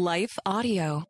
Life Audio.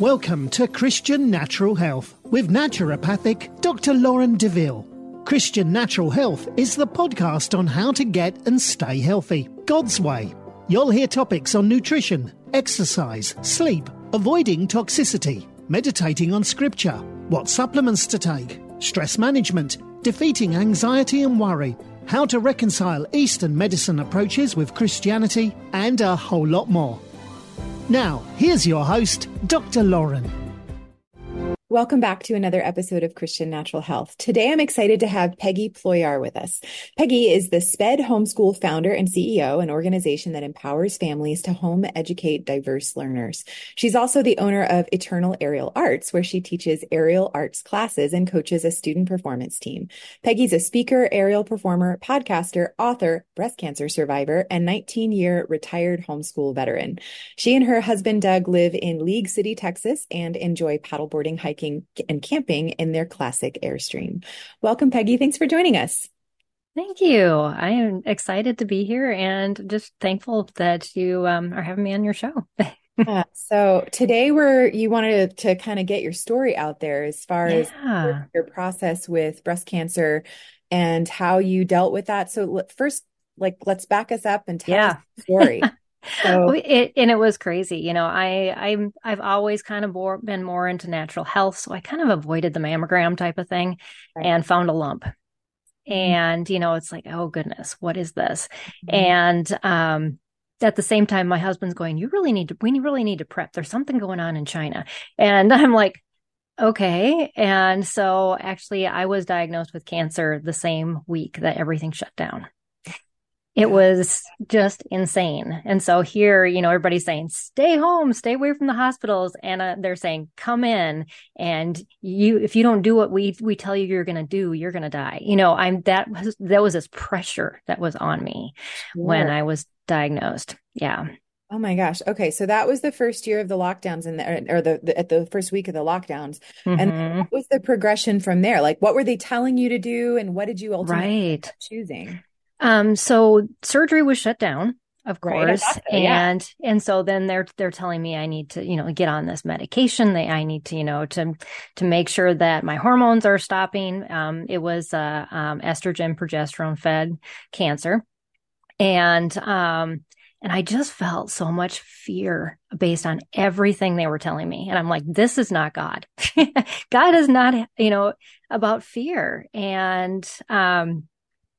Welcome to Christian Natural Health with naturopathic Dr. Lauren DeVille. Christian Natural Health is the podcast on how to get and stay healthy, God's way. You'll hear topics on nutrition, exercise, sleep, avoiding toxicity, meditating on scripture, what supplements to take, stress management, defeating anxiety and worry, how to reconcile Eastern medicine approaches with Christianity, and a whole lot more. Now, here's your host, Dr. Lauren. Welcome back to another episode of Christian Natural Health. Today, I'm excited to have Peggy Ployhar with us. Peggy is the SPED Homeschool founder and CEO, an organization that empowers families to home educate diverse learners. She's also the owner of Eternal Aerial Arts, where she teaches aerial arts classes and coaches a student performance team. Peggy's a speaker, aerial performer, podcaster, author, breast cancer survivor, and 19 year retired homeschool veteran. She and her husband, Doug, live in League City, Texas, and enjoy paddleboarding, hiking, and camping in their classic Airstream. Welcome, Peggy. Thanks for joining us. Thank you. I am excited to be here and just thankful that you um, are having me on your show. uh, so today we're you wanted to, to kind of get your story out there as far yeah. as your, your process with breast cancer and how you dealt with that. So first, like let's back us up and tell yeah. us the story. So. It, and it was crazy. You know, I, I'm, I've always kind of more, been more into natural health. So I kind of avoided the mammogram type of thing right. and found a lump. Mm-hmm. And, you know, it's like, oh goodness, what is this? Mm-hmm. And, um, at the same time, my husband's going, you really need to, we really need to prep. There's something going on in China. And I'm like, okay. And so actually I was diagnosed with cancer the same week that everything shut down. It was just insane. And so here, you know, everybody's saying, stay home, stay away from the hospitals. And uh, they're saying, come in and you, if you don't do what we, we tell you you're going to do, you're going to die. You know, I'm, that was, that was this pressure that was on me yeah. when I was diagnosed. Yeah. Oh my gosh. Okay. So that was the first year of the lockdowns and or the, the, at the first week of the lockdowns. Mm-hmm. And what was the progression from there? Like what were they telling you to do and what did you ultimately right. choosing? Um, so surgery was shut down, of course. Right, and yeah. and so then they're they're telling me I need to, you know, get on this medication. They I need to, you know, to to make sure that my hormones are stopping. Um, it was uh um, estrogen progesterone fed cancer. And um and I just felt so much fear based on everything they were telling me. And I'm like, this is not God. God is not, you know, about fear. And um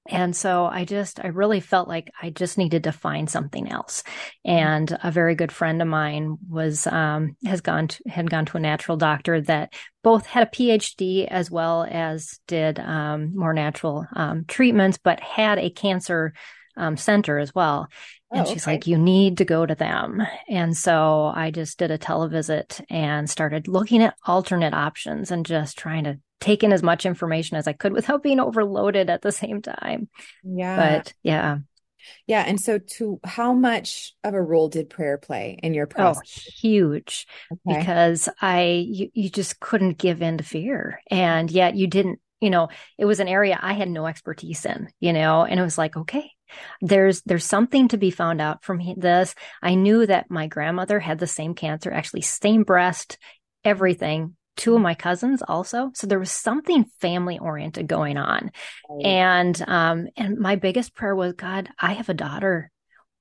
and so I just, I really felt like I just needed to find something else. And a very good friend of mine was, um, has gone to, had gone to a natural doctor that both had a PhD as well as did, um, more natural, um, treatments, but had a cancer, um, center as well. And oh, she's okay. like, you need to go to them. And so I just did a televisit and started looking at alternate options and just trying to take in as much information as I could without being overloaded at the same time. Yeah. But yeah. Yeah. And so to how much of a role did prayer play in your oh, process? Oh, huge. Okay. Because I you, you just couldn't give in to fear. And yet you didn't, you know, it was an area I had no expertise in, you know, and it was like, okay, there's there's something to be found out from this. I knew that my grandmother had the same cancer, actually same breast, everything two of my cousins also. So there was something family oriented going on. Right. And, um, and my biggest prayer was, God, I have a daughter.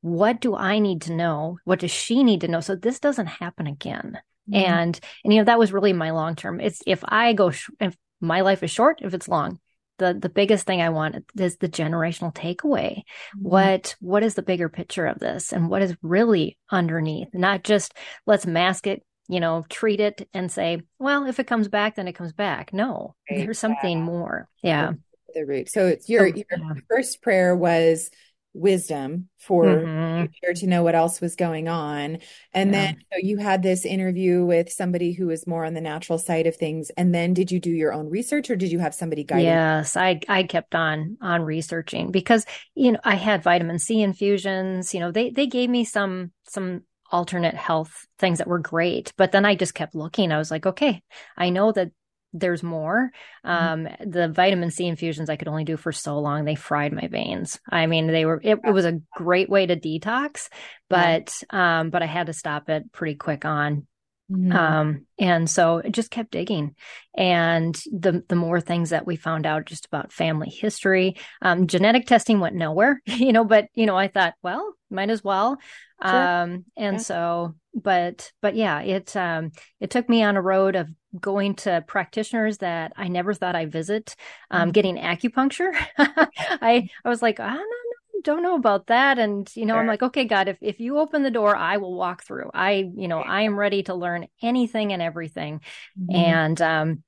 What do I need to know? What does she need to know? So this doesn't happen again. Mm-hmm. And, and, you know, that was really my long term. It's if I go, sh- if my life is short, if it's long, the the biggest thing I want is the generational takeaway. Mm-hmm. What what is the bigger picture of this, and what is really underneath? Not just let's mask it, you know, treat it and say, well, if it comes back, then it comes back. No, right. there's something yeah. more. Yeah, the root. So it's your your yeah. first prayer was wisdom for mm-hmm. to know what else was going on. And yeah. then so you had this interview with somebody who was more on the natural side of things. And then did you do your own research or did you have somebody guide? Yes, I I kept on on researching because you know I had vitamin C infusions. You know they they gave me some some alternate health things that were great but then i just kept looking i was like okay i know that there's more. Mm-hmm. Um, the vitamin C infusions I could only do for so long. They fried my veins. I mean, they were, it, it was a great way to detox, but, yeah. um, but I had to stop it pretty quick on. Mm-hmm. Um, and so it just kept digging. And the, the more things that we found out just about family history, um, genetic testing went nowhere, you know, but, you know, I thought, well, might as well. Sure. Um, and yeah. so, but, but yeah, it, um, it took me on a road of going to practitioners that I never thought I'd visit, um, mm-hmm. getting acupuncture. I, I was like, I don't know, don't know about that. And, you know, sure. I'm like, okay, God, if, if you open the door, I will walk through. I, you know, I am ready to learn anything and everything. Mm-hmm. And, um,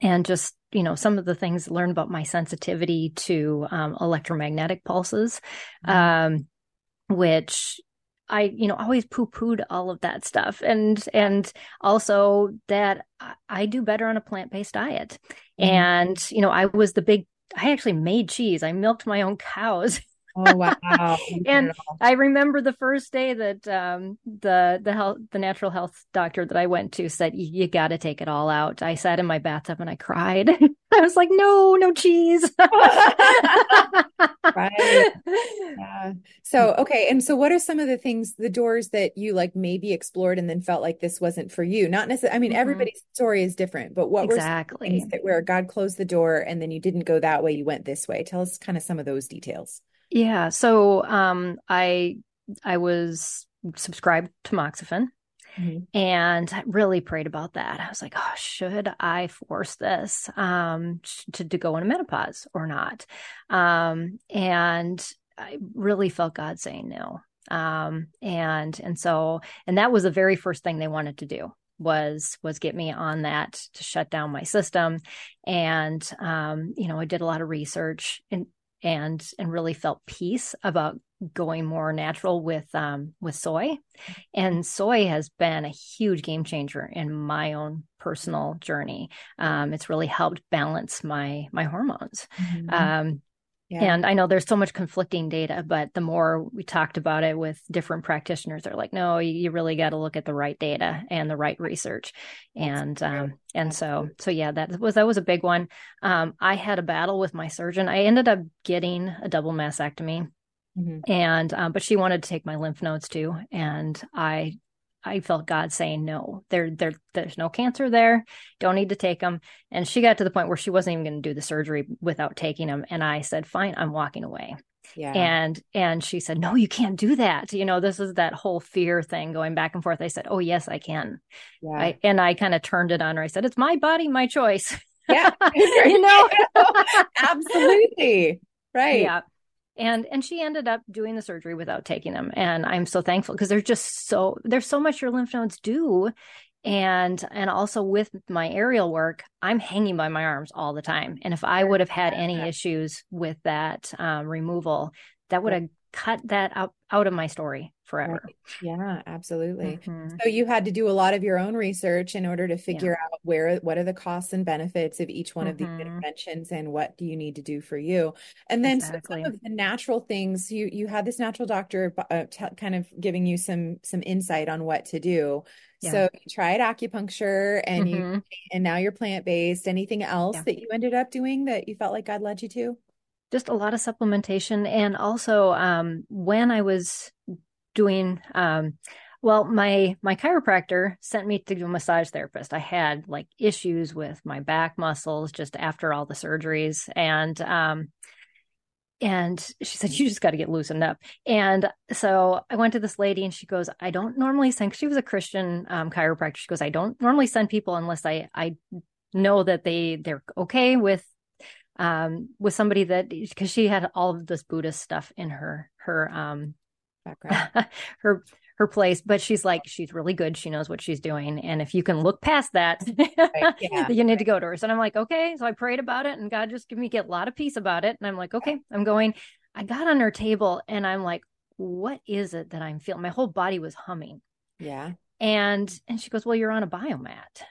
and just, you know, some of the things learned about my sensitivity to, um, electromagnetic pulses, mm-hmm. um, which I, you know, always poo pooed all of that stuff. And, and also that I do better on a plant based diet. Mm-hmm. And, you know, I was the big, I actually made cheese. I milked my own cows. Oh wow! and I remember the first day that um, the the health the natural health doctor that I went to said you got to take it all out. I sat in my bathtub and I cried. I was like, no, no cheese. right. Yeah. So, okay. And so what are some of the things, the doors that you like maybe explored and then felt like this wasn't for you? Not necessarily, I mean, mm-hmm. everybody's story is different, but what exactly. were that where God closed the door and then you didn't go that way, you went this way? Tell us kind of some of those details. Yeah. So, um, I, I was subscribed to Tamoxifen. Mm-hmm. And I really prayed about that. I was like, oh, should I force this um, to, to go into menopause or not? Um, and I really felt God saying no. Um, and and so and that was the very first thing they wanted to do was was get me on that to shut down my system and um, you know i did a lot of research and and and really felt peace about going more natural with um, with soy, and soy has been a huge game changer in my own personal journey. Um, it's really helped balance my my hormones. Mm-hmm. Um, yeah. And I know there's so much conflicting data, but the more we talked about it with different practitioners, they're like, no, you really got to look at the right data and the right research. And, um, and so, so yeah, that was, that was a big one. Um, I had a battle with my surgeon. I ended up getting a double mastectomy. Mm-hmm. And, um, but she wanted to take my lymph nodes too. And I, I felt God saying, no, there, there, there's no cancer there. Don't need to take them. And she got to the point where she wasn't even going to do the surgery without taking them. And I said, fine, I'm walking away. Yeah. And, and she said, no, you can't do that. You know, this is that whole fear thing going back and forth. I said, oh, yes, I can. Yeah. I, and I kind of turned it on her. I said, it's my body, my choice. Yeah. you know, absolutely. Right. Yeah and and she ended up doing the surgery without taking them. And i'm so thankful because there's just so there's so much your lymph nodes do. And and also with my aerial work i'm hanging by my arms all the time. And if i would have had any issues with that um, removal that would have cut that out, out of my story forever. Right. Yeah, absolutely. Mm-hmm. So you had to do a lot of your own research in order to figure yeah. out where what are the costs and benefits of each one mm-hmm. of these mm-hmm. interventions and what do you need to do for you. And then exactly. some of the natural things you you had this natural doctor uh, t- kind of giving you some some insight on what to do. Yeah. So you tried acupuncture and mm-hmm. you and now you're plant based. Anything else yeah. that you ended up doing that you felt like God led you to? just a lot of supplementation and also um, when i was doing um, Well, my my chiropractor sent me to a massage therapist. I had like issues with my back muscles just after all the surgeries, and um, and she said you just got to get loosened up. And so I went to this lady, and she goes, I don't normally send. She was a Christian um, chiropractor. She goes, I don't normally send people unless I I know that they they're okay with um with somebody that because she had all of this Buddhist stuff in her her um background. Her her place but she's like she's really good. She knows what she's doing. And if you can look past that right, yeah, you need right. to go to her. So i'm like okay. So i prayed about it and god just give me get a lot of peace about it. And i'm like okay i'm going. I got on her table and i'm like what is it that i'm feeling my whole body was humming. Yeah. And and she goes well you're on a biomat.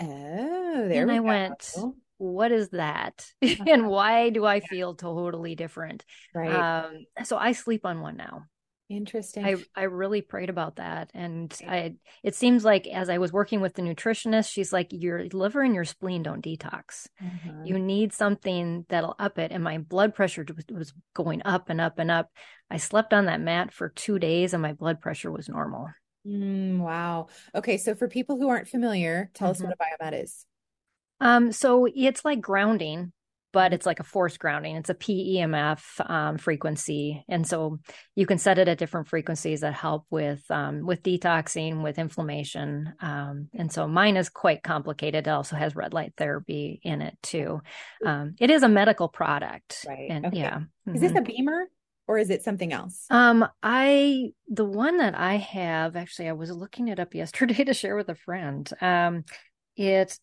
Oh there and i go. went what is that? And why do i feel totally different? Right. Um so i sleep on one now Interesting. I I really prayed about that, and I it seems like as I was working with the nutritionist, she's like, your liver and your spleen don't detox. Mm-hmm. You need something that'll up it. And my blood pressure was, going up and up and up. I slept on that mat for two days, and my blood pressure was normal. Mm, wow. Okay, so for people who aren't familiar, tell mm-hmm. us what a biomat is. Um, so it's like grounding, but it's like a force grounding. It's a PEMF um, frequency, and so you can set it at different frequencies that help with um, with detoxing, with inflammation. Um, and so mine is quite complicated. It also has red light therapy in it too. Um, it is a medical product, right? And okay. yeah, is this a BEMER? Or is it something else? Um, I the one that I have actually, I was looking it up yesterday to share with a friend. Um, it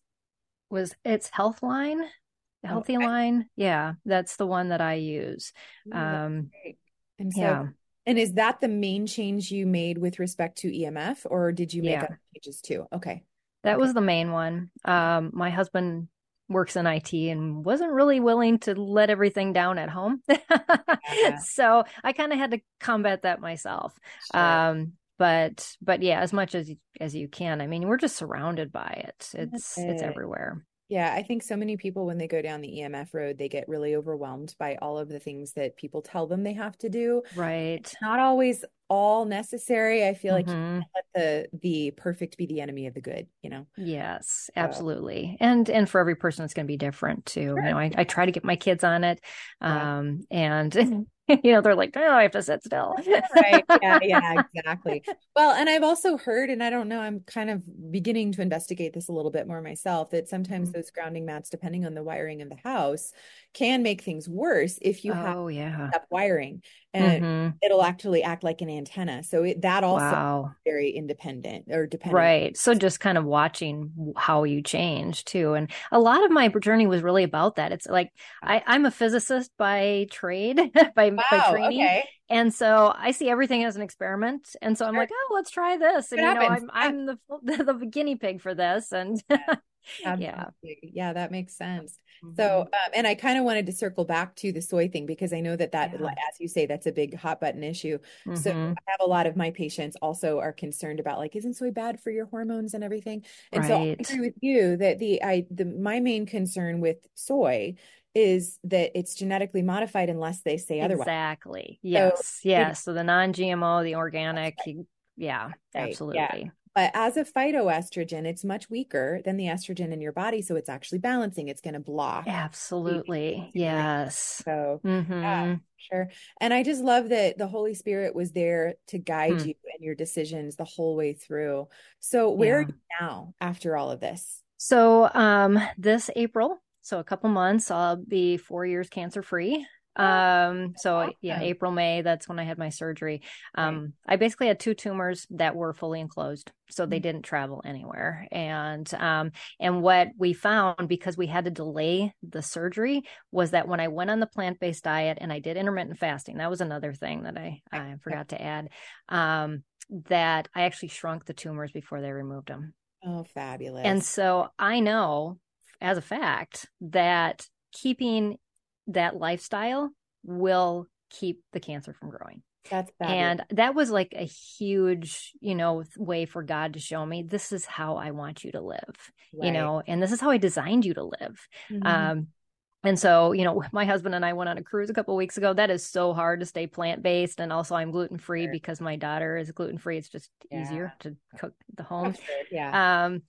was it's Healthline healthy okay. line yeah that's the one that i use um and so yeah. and is that the main change you made with respect to emf or did you make yeah. other changes too okay that okay. was the main one um my husband works in IT and wasn't really willing to let everything down at home. yeah. So I kind of had to combat that myself. Sure. Um, but but yeah, as much as as you can. I mean, we're just surrounded by it. It's it. it's everywhere. Yeah, I think so many people, when they go down the EMF road, they get really overwhelmed by all of the things that people tell them they have to do. Right. It's not always all necessary. I feel mm-hmm. like let the the perfect be the enemy of the good, you know? Yes, absolutely. So. And and for every person it's gonna be different too. Sure. You know, I, I try to get my kids on it. Um yeah. and you know, they're like, oh, I have to sit still. right. Yeah. Yeah. Exactly. Well, and I've also heard, and I don't know, I'm kind of beginning to investigate this a little bit more myself, that sometimes mm-hmm. those grounding mats, depending on the wiring of the house, can make things worse if you oh, have yeah. wiring and mm-hmm. it'll actually act like an antenna. So it, that also wow. very independent or dependent. Right. So just kind of watching how you change too. And a lot of my journey was really about that. It's like I, I'm a physicist by trade, by, wow, by training. Okay. And so I see everything as an experiment. And so I'm sure. like, oh, let's try this. And, you know, I'm, I'm the, the guinea pig for this. And yeah. Yeah. Yeah, that makes sense. Mm-hmm. So, um, and I kind of wanted to circle back to the soy thing because I know that that, yeah. as you say, that's a big hot button issue. Mm-hmm. So, I have a lot of my patients also are concerned about like, isn't soy bad for your hormones and everything? And right. so, I agree with you that the I the my main concern with soy is that it's genetically modified unless they say otherwise. Exactly. Yes. So, yes. So the non-GMO, the organic, right. yeah, right. absolutely. Yeah. But as a phytoestrogen, it's much weaker than the estrogen in your body. So it's actually balancing. It's going to block. Absolutely. Yes. So, mm-hmm. yeah, sure. And I just love that the Holy Spirit was there to guide hmm. you and your decisions the whole way through. So, where yeah. are you now after all of this? So, um, this April, so a couple months, I'll be four years cancer free. Oh, um so yeah april may that's when i had my surgery. Um i basically had two tumors that were fully enclosed so they mm-hmm. didn't travel anywhere. And um and what we found because we had to delay the surgery was that when i went on the plant-based diet and i did intermittent fasting that was another thing that i i forgot to add um that i actually shrunk the tumors before they removed them oh fabulous. And so i know as a fact that keeping that lifestyle will keep the cancer from growing. That's and that was like a huge, you know, way for God to show me this is how I want you to live, right. you know, and this is how I designed you to live. Mm-hmm. Um, and so, you know, my husband and I went on a cruise a couple weeks ago. That is so hard to stay plant based, and also I'm gluten free sure. because my daughter is gluten free. It's just yeah. easier to cook the home. Yeah. Um,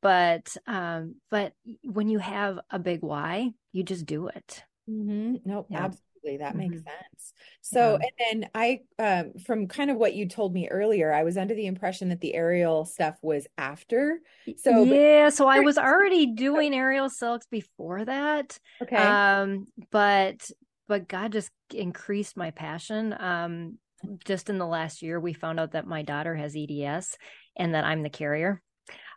but um, but when you have a big why, you just do it. Mm-hmm. Nope, yeah. absolutely that mm-hmm. makes sense. So, yeah. and then I, um, from kind of what you told me earlier, I was under the impression that the aerial stuff was after. So, yeah, but- so I was already doing aerial silks before that. Okay. Um, but, but God just increased my passion. Um, just in the last year, we found out that my daughter has EDS and that I'm the carrier.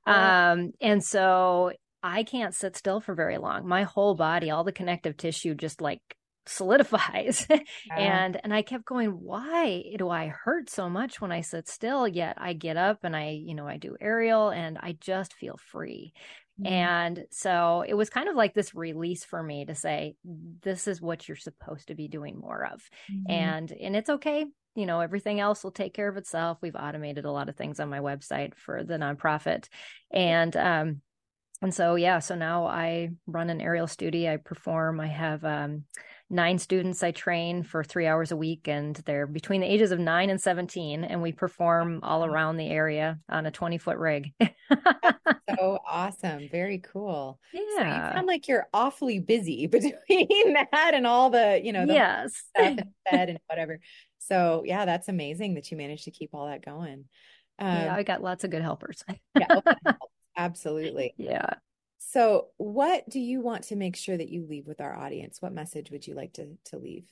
Oh. Um, and so I can't sit still for very long. My whole body, all the connective tissue just like solidifies. And and i kept going why do i hurt so much when i sit still? Yet i get up and i you know i do aerial and i just feel free. Mm-hmm. and so it was kind of like this release for me to say this is what you're supposed to be doing more of. Mm-hmm. and and it's okay. You know everything else will take care of itself. We've automated a lot of things on my website for the nonprofit. And um and so yeah so now i run an aerial studio i perform i have um nine students I train for three hours a week, and they're between the ages of nine and 17. And we perform all around the area on a 20 foot rig. so awesome. Very cool. Yeah. So you sound like you're awfully busy between that and all the, you know, the yes. stuff and bed and whatever. So yeah, that's amazing that you managed to keep all that going. Um, yeah, I got lots of good helpers. yeah, absolutely. Yeah. So, what do you want to make sure that you leave with our audience? What message would you like to to leave?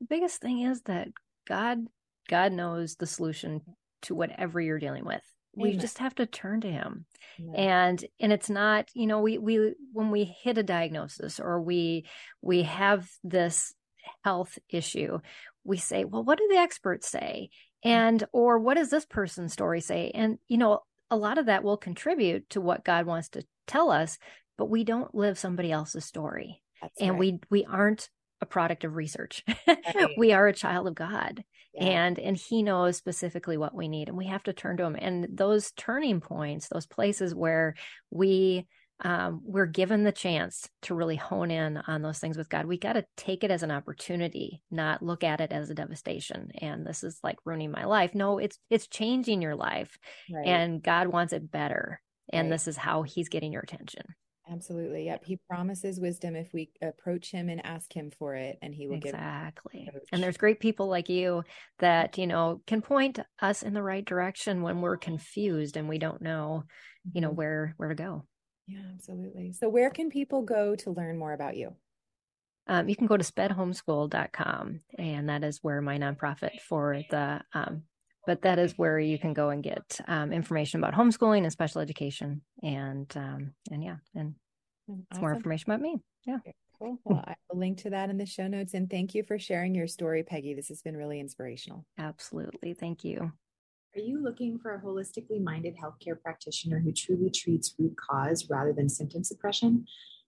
The biggest thing is that God God knows the solution to whatever you're dealing with. Amen. We just have to turn to him. Amen. And and it's not, you know, we we when we hit a diagnosis or we we have this health issue, we say, well, what do the experts say? Mm. And or what does this person's story say? And you know, a lot of that will contribute to what God wants to tell us, but we don't live somebody else's story. That's and right. we we aren't a product of research. Right. we are a child of God. Yeah. And and he knows specifically what we need and we have to turn to him. And those turning points, those places where we um, we're given the chance to really hone in on those things with God. We got to take it as an opportunity, not look at it as a devastation. And this is like ruining my life. No, it's it's changing your life, right. and God wants it better. And right. this is how He's getting your attention. Absolutely. Yep. He promises wisdom if we approach him and ask him for it, and he will exactly. give Exactly. And there's great people like you that, you know, can point us in the right direction when we're confused and we don't know, you know, mm-hmm. where where to go. Yeah, absolutely. So, where can people go to learn more about you? Um, you can go to spedhomeschool.com, and that is where my nonprofit for the, um, but that is where you can go and get um, information about homeschooling and special education, and um, and yeah, and awesome. more information about me. Yeah. Cool. Well, I will link to that in the show notes. And thank you for sharing your story, Peggy. This has been really inspirational. Absolutely. Thank you. Are you looking for a holistically minded healthcare practitioner who truly treats root cause rather than symptom suppression?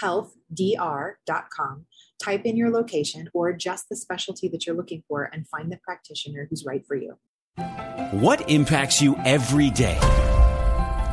wholehealthdr.com type in your location or just the specialty that you're looking for and find the practitioner who's right for you. What impacts you every day?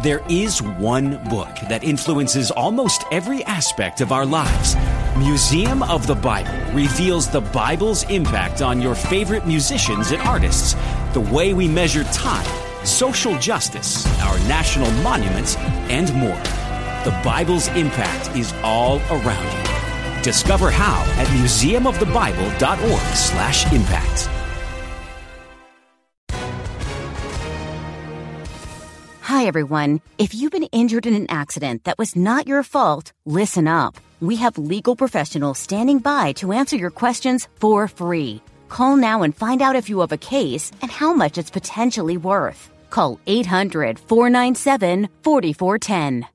There is one book that influences almost every aspect of our lives. Museum of the Bible reveals the Bible's impact on your favorite musicians and artists, the way we measure time, social justice, our national monuments, and more. The Bible's impact is all around you. Discover how at museumofthebible.org slash impact. Hi, everyone. If you've been injured in an accident that was not your fault, listen up. We have legal professionals standing by to answer your questions for free. Call now and find out if you have a case and how much it's potentially worth. Call 800 497 4410.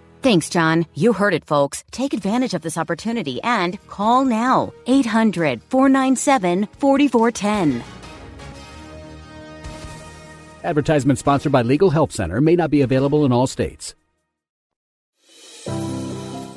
Thanks, John. You heard it, folks. Take advantage of this opportunity and call now. 800 497 4410. Advertisement sponsored by Legal Help Center may not be available in all states.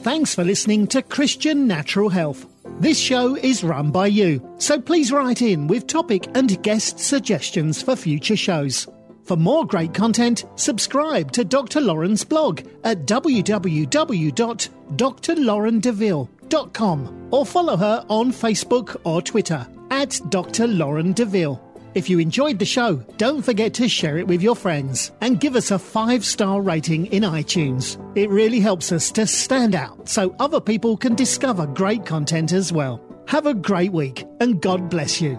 Thanks for listening to Christian Natural Health. This show is run by you, so please write in with topic and guest suggestions for future shows. For more great content, subscribe to Dr. Lauren's blog at www.drlaurendeville.com or follow her on Facebook or Twitter at Dr. Lauren Deville. If you enjoyed the show, don't forget to share it with your friends and give us a five star rating in iTunes. It really helps us to stand out so other people can discover great content as well. Have a great week and God bless you.